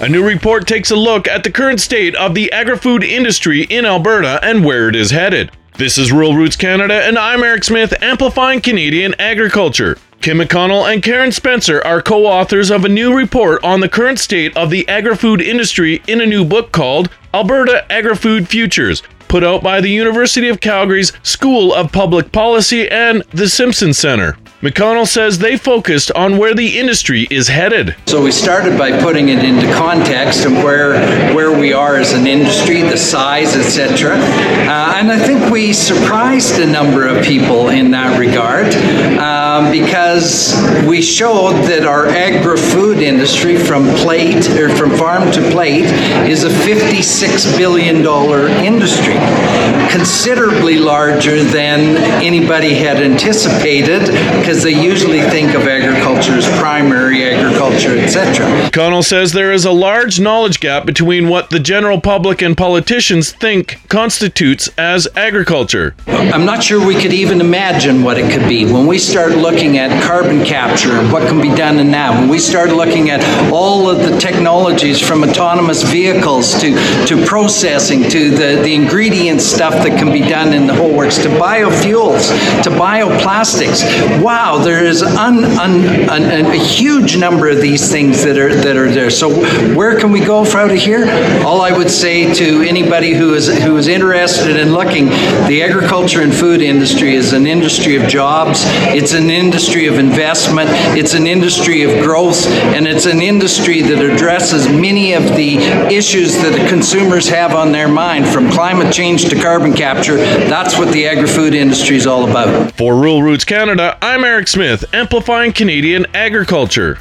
A new report takes a look at the current state of the agri food industry in Alberta and where it is headed. This is Rural Roots Canada, and I'm Eric Smith, amplifying Canadian agriculture. Kim McConnell and Karen Spencer are co authors of a new report on the current state of the agri food industry in a new book called Alberta Agri Food Futures, put out by the University of Calgary's School of Public Policy and the Simpson Center. McConnell says they focused on where the industry is headed. So we started by putting it into context and where where we are as an industry, the size, etc. Uh, and I think we surprised a number of people in that regard we showed that our agri-food industry, from plate or from farm to plate, is a 56 billion dollar industry, considerably larger than anybody had anticipated because they usually think of agriculture as primary agriculture, etc. Connell says there is a large knowledge gap between what the general public and politicians think constitutes as agriculture. I'm not sure we could even imagine what it could be. When we start looking at carbon capture and what can be done in that, when we start looking at all of the technologies from autonomous vehicles to, to processing to the, the ingredient stuff that can be done in the whole works to biofuels to bioplastics. Wow wow, there is un, un, un, a huge number of these things that are that are there. So where can we go out of here? All I would say to anybody who is who is interested in looking, the agriculture and food industry is an industry of jobs. It's an industry of investment. It's an industry of growth, and it's an industry that addresses many of the issues that the consumers have on their mind, from climate change to carbon capture. That's what the agri-food industry is all about. For Rural Roots Canada, I'm Eric Smith, amplifying Canadian agriculture.